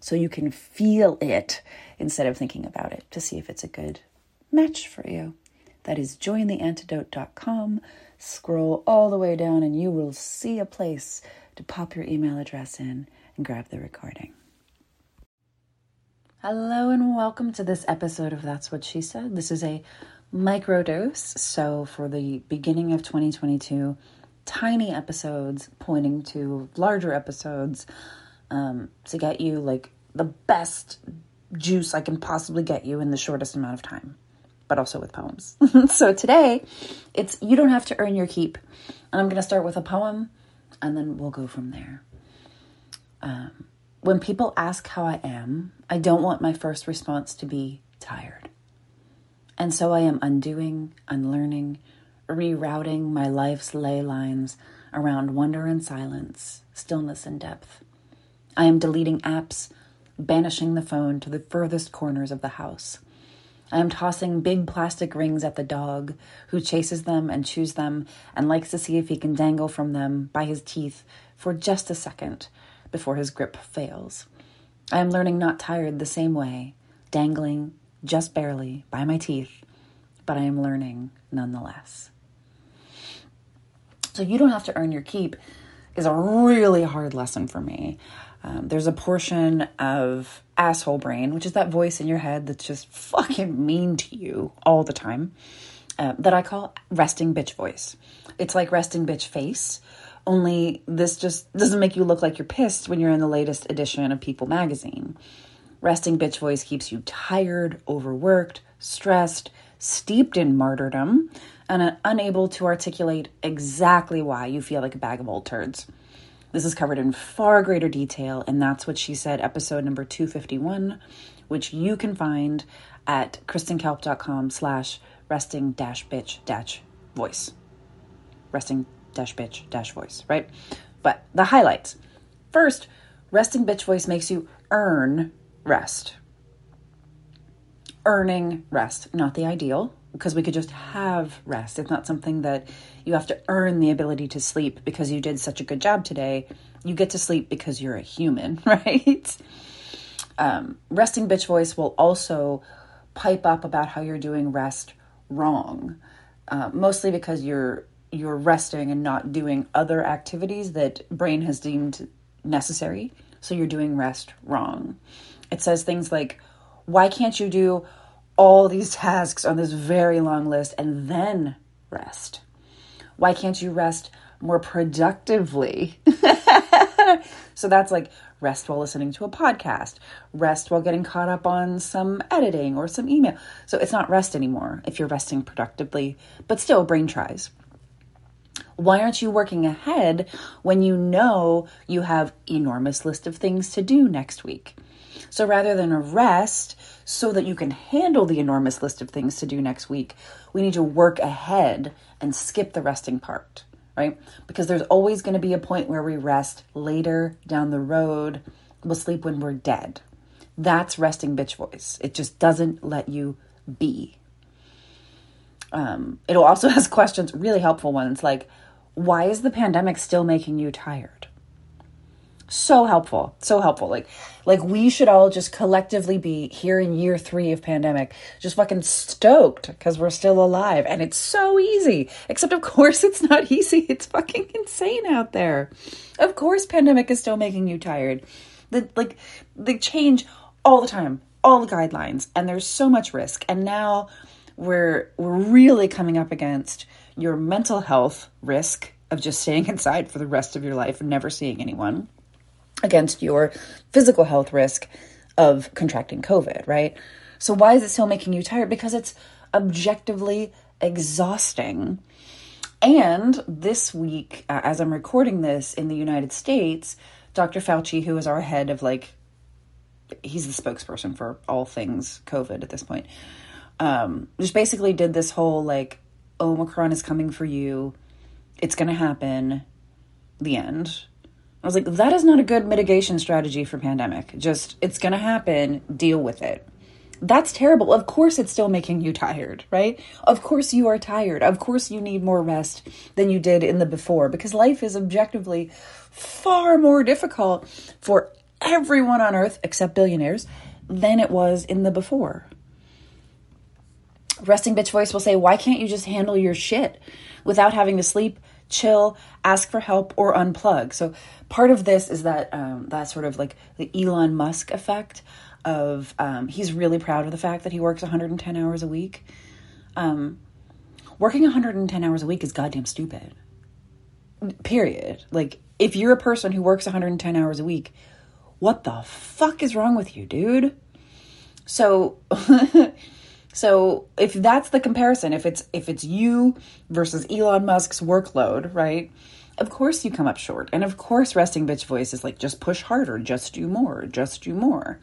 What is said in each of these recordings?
so you can feel it instead of thinking about it to see if it's a good match for you. That is jointheantidote.com. Scroll all the way down and you will see a place to pop your email address in and grab the recording. Hello and welcome to this episode of That's What She Said. This is a microdose. So, for the beginning of 2022, tiny episodes pointing to larger episodes um, to get you like the best juice I can possibly get you in the shortest amount of time, but also with poems. so today, it's You Don't Have to Earn Your Keep. And I'm going to start with a poem and then we'll go from there. Um, when people ask how I am, I don't want my first response to be tired. And so I am undoing, unlearning, rerouting my life's ley lines around wonder and silence, stillness and depth. I am deleting apps, banishing the phone to the furthest corners of the house. I am tossing big plastic rings at the dog, who chases them and chews them and likes to see if he can dangle from them by his teeth for just a second before his grip fails. I am learning not tired the same way, dangling just barely by my teeth, but I am learning nonetheless. So you don't have to earn your keep is a really hard lesson for me. Um, there's a portion of asshole brain, which is that voice in your head that's just fucking mean to you all the time, uh, that I call resting bitch voice. It's like resting bitch face, only this just doesn't make you look like you're pissed when you're in the latest edition of People magazine. Resting bitch voice keeps you tired, overworked, stressed, steeped in martyrdom, and uh, unable to articulate exactly why you feel like a bag of old turds. This is covered in far greater detail, and that's what she said, episode number 251, which you can find at kristenkalp.com slash resting dash bitch dash voice. Resting dash bitch dash voice, right? But the highlights. First, resting bitch voice makes you earn rest. Earning rest, not the ideal, because we could just have rest. It's not something that you have to earn the ability to sleep because you did such a good job today. You get to sleep because you're a human, right? Um, resting bitch voice will also pipe up about how you're doing rest wrong, uh, mostly because you're you're resting and not doing other activities that brain has deemed necessary. So you're doing rest wrong. It says things like, "Why can't you do all these tasks on this very long list and then rest? Why can't you rest more productively? so that's like rest while listening to a podcast, rest while getting caught up on some editing or some email. So it's not rest anymore if you're resting productively, but still, brain tries. Why aren't you working ahead when you know you have enormous list of things to do next week? So rather than a rest so that you can handle the enormous list of things to do next week, we need to work ahead and skip the resting part, right? Because there's always going to be a point where we rest later down the road. We'll sleep when we're dead. That's resting bitch voice. It just doesn't let you be. Um, it'll also ask questions, really helpful ones like, why is the pandemic still making you tired? So helpful so helpful. Like like we should all just collectively be here in year three of pandemic just fucking stoked because we're still alive. And it's so easy except of course it's not easy. It's fucking insane out there. Of course pandemic is still making you tired. The like they change all the time all the guidelines and there's so much risk. And now we're we're really coming up against your mental health risk of just staying inside for the rest of your life and never seeing anyone against your physical health risk of contracting COVID, right? So why is it still making you tired? Because it's objectively exhausting. And this week, uh, as I'm recording this in the United States, Dr. Fauci, who is our head of like, he's the spokesperson for all things COVID at this point, um, just basically did this whole like, Omicron is coming for you. It's going to happen. The end. I was like, that is not a good mitigation strategy for pandemic. Just, it's going to happen. Deal with it. That's terrible. Of course, it's still making you tired, right? Of course, you are tired. Of course, you need more rest than you did in the before because life is objectively far more difficult for everyone on earth except billionaires than it was in the before. Resting bitch voice will say, Why can't you just handle your shit without having to sleep, chill, ask for help, or unplug? So, part of this is that, um, that sort of like the Elon Musk effect of um, he's really proud of the fact that he works 110 hours a week. Um, working 110 hours a week is goddamn stupid. Period. Like, if you're a person who works 110 hours a week, what the fuck is wrong with you, dude? So, so if that's the comparison, if it's if it's you versus Elon Musk's workload, right? Of course you come up short, and of course resting bitch voice is like just push harder, just do more, just do more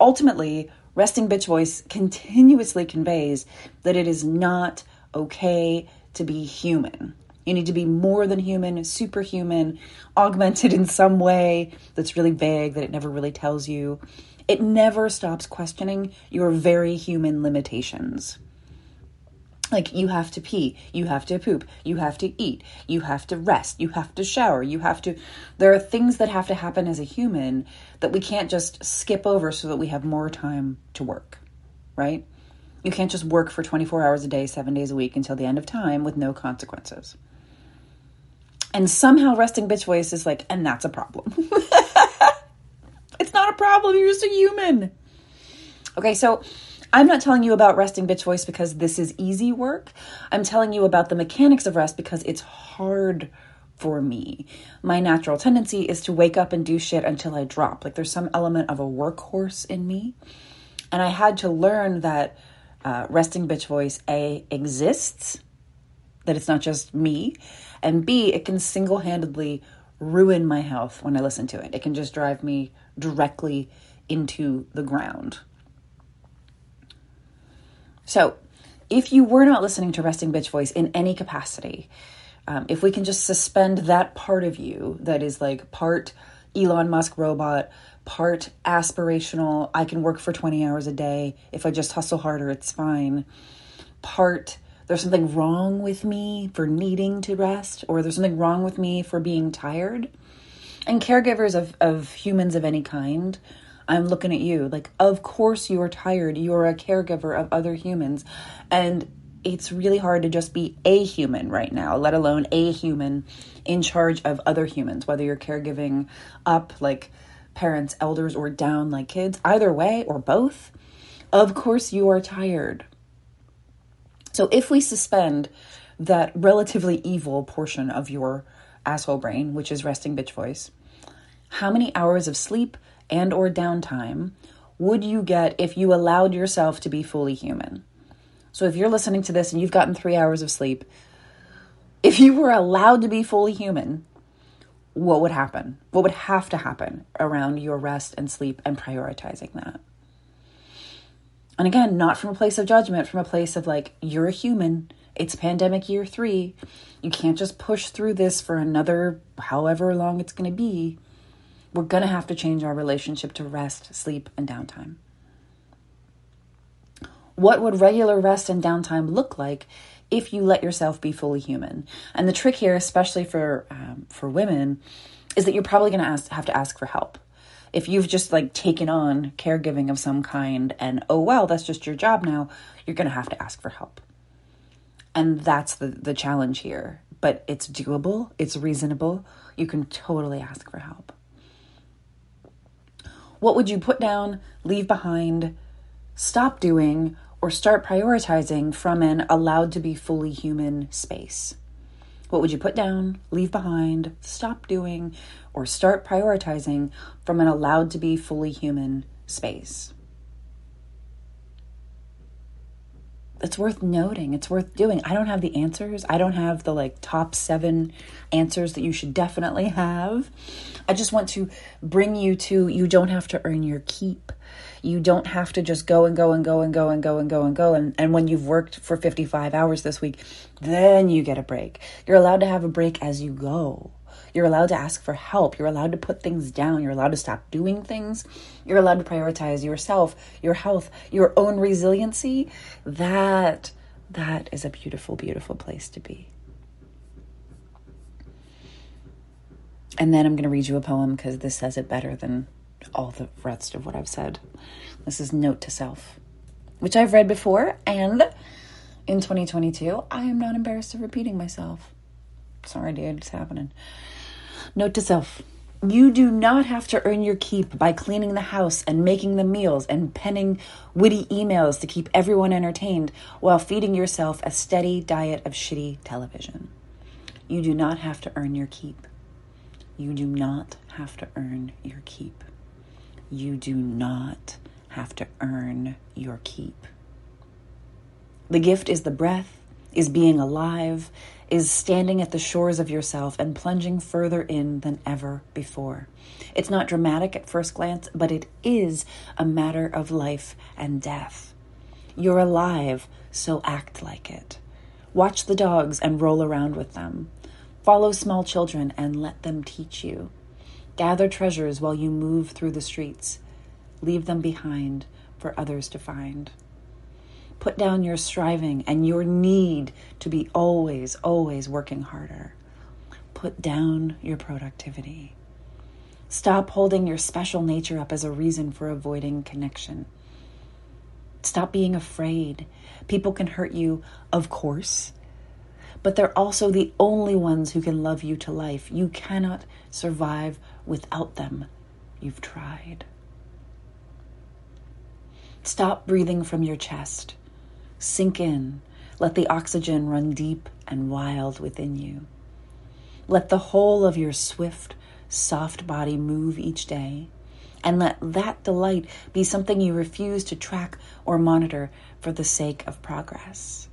ultimately, resting bitch voice continuously conveys that it is not okay to be human. You need to be more than human, superhuman, augmented in some way that's really vague, that it never really tells you. It never stops questioning your very human limitations. Like, you have to pee, you have to poop, you have to eat, you have to rest, you have to shower, you have to. There are things that have to happen as a human that we can't just skip over so that we have more time to work, right? You can't just work for 24 hours a day, seven days a week until the end of time with no consequences. And somehow resting bitch voice is like, and that's a problem. problem, you're just a human. Okay, so I'm not telling you about resting bitch voice because this is easy work. I'm telling you about the mechanics of rest because it's hard for me. My natural tendency is to wake up and do shit until I drop. Like there's some element of a workhorse in me. And I had to learn that uh, resting bitch voice, A, exists, that it's not just me, and B, it can single handedly ruin my health when I listen to it. It can just drive me directly into the ground. So, if you were not listening to Resting Bitch Voice in any capacity, um, if we can just suspend that part of you that is like part Elon Musk robot, part aspirational, I can work for 20 hours a day. If I just hustle harder, it's fine. Part there's something wrong with me for needing to rest, or there's something wrong with me for being tired. And caregivers of, of humans of any kind I'm looking at you. Like, of course you are tired. You're a caregiver of other humans. And it's really hard to just be a human right now, let alone a human in charge of other humans, whether you're caregiving up like parents, elders, or down like kids, either way or both. Of course, you are tired. So, if we suspend that relatively evil portion of your asshole brain, which is resting bitch voice, how many hours of sleep, and or downtime would you get if you allowed yourself to be fully human? So if you're listening to this and you've gotten 3 hours of sleep, if you were allowed to be fully human, what would happen? What would have to happen around your rest and sleep and prioritizing that? And again, not from a place of judgment, from a place of like, you're a human. It's pandemic year three. You can't just push through this for another however long it's going to be we're going to have to change our relationship to rest, sleep, and downtime. What would regular rest and downtime look like if you let yourself be fully human? And the trick here, especially for um, for women, is that you're probably going to have to ask for help. If you've just like taken on caregiving of some kind, and oh well, that's just your job now, you're going to have to ask for help. And that's the the challenge here. But it's doable. It's reasonable. You can totally ask for help. What would you put down, leave behind, stop doing, or start prioritizing from an allowed to be fully human space? What would you put down, leave behind, stop doing, or start prioritizing from an allowed to be fully human space? it's worth noting. It's worth doing. I don't have the answers. I don't have the like top seven answers that you should definitely have. I just want to bring you to you don't have to earn your keep. You don't have to just go and go and go and go and go and go and go. And, and when you've worked for 55 hours this week, then you get a break. You're allowed to have a break as you go. You're allowed to ask for help. You're allowed to put things down. You're allowed to stop doing things. You're allowed to prioritize yourself, your health, your own resiliency. That that is a beautiful beautiful place to be. And then I'm going to read you a poem because this says it better than all the rest of what I've said. This is Note to Self, which I've read before, and in 2022, I am not embarrassed of repeating myself. Sorry, dude, it's happening. Note to self you do not have to earn your keep by cleaning the house and making the meals and penning witty emails to keep everyone entertained while feeding yourself a steady diet of shitty television. You do not have to earn your keep. You do not have to earn your keep. You do not have to earn your keep. The gift is the breath, is being alive, is standing at the shores of yourself and plunging further in than ever before. It's not dramatic at first glance, but it is a matter of life and death. You're alive, so act like it. Watch the dogs and roll around with them. Follow small children and let them teach you. Gather treasures while you move through the streets. Leave them behind for others to find. Put down your striving and your need to be always, always working harder. Put down your productivity. Stop holding your special nature up as a reason for avoiding connection. Stop being afraid. People can hurt you, of course, but they're also the only ones who can love you to life. You cannot survive without them. You've tried. Stop breathing from your chest. Sink in. Let the oxygen run deep and wild within you. Let the whole of your swift, soft body move each day. And let that delight be something you refuse to track or monitor for the sake of progress.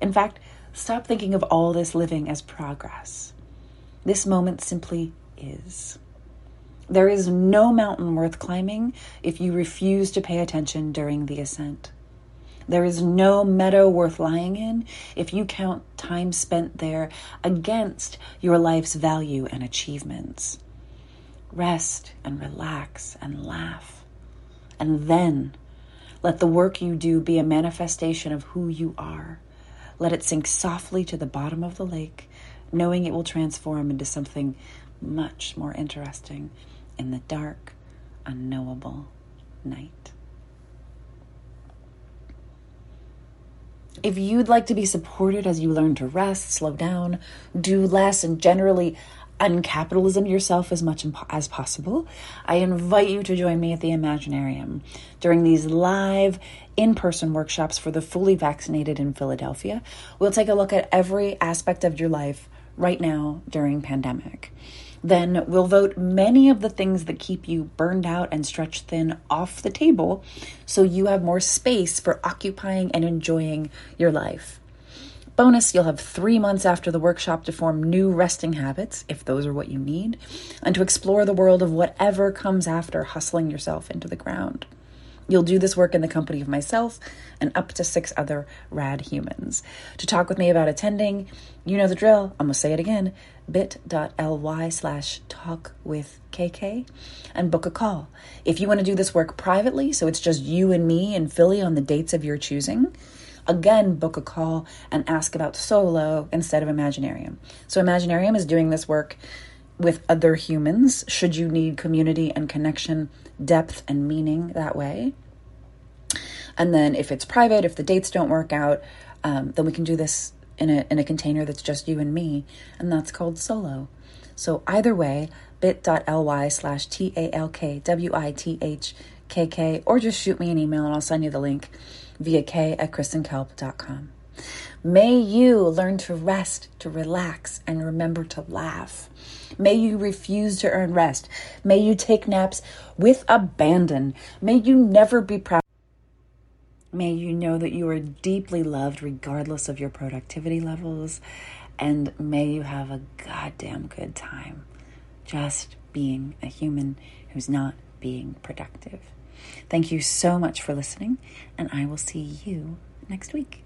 In fact, stop thinking of all this living as progress. This moment simply is. There is no mountain worth climbing if you refuse to pay attention during the ascent. There is no meadow worth lying in if you count time spent there against your life's value and achievements. Rest and relax and laugh. And then let the work you do be a manifestation of who you are. Let it sink softly to the bottom of the lake, knowing it will transform into something much more interesting in the dark, unknowable night. If you'd like to be supported as you learn to rest, slow down, do less, and generally uncapitalism yourself as much as possible, I invite you to join me at the Imaginarium during these live in person workshops for the fully vaccinated in Philadelphia. We'll take a look at every aspect of your life right now during pandemic then we'll vote many of the things that keep you burned out and stretched thin off the table so you have more space for occupying and enjoying your life. Bonus, you'll have three months after the workshop to form new resting habits, if those are what you need, and to explore the world of whatever comes after hustling yourself into the ground. You'll do this work in the company of myself and up to six other rad humans. To talk with me about attending, you know the drill. I'm going to say it again bit.ly slash talk with KK and book a call. If you want to do this work privately, so it's just you and me in Philly on the dates of your choosing, again, book a call and ask about solo instead of Imaginarium. So, Imaginarium is doing this work with other humans should you need community and connection, depth and meaning that way. And then if it's private, if the dates don't work out, um, then we can do this in a, in a container that's just you and me, and that's called solo. So either way, bit.ly slash T A L K W I T H K K, or just shoot me an email and I'll send you the link via k at kristenkalp.com. May you learn to rest, to relax, and remember to laugh. May you refuse to earn rest. May you take naps with abandon. May you never be proud. May you know that you are deeply loved regardless of your productivity levels. And may you have a goddamn good time just being a human who's not being productive. Thank you so much for listening, and I will see you next week.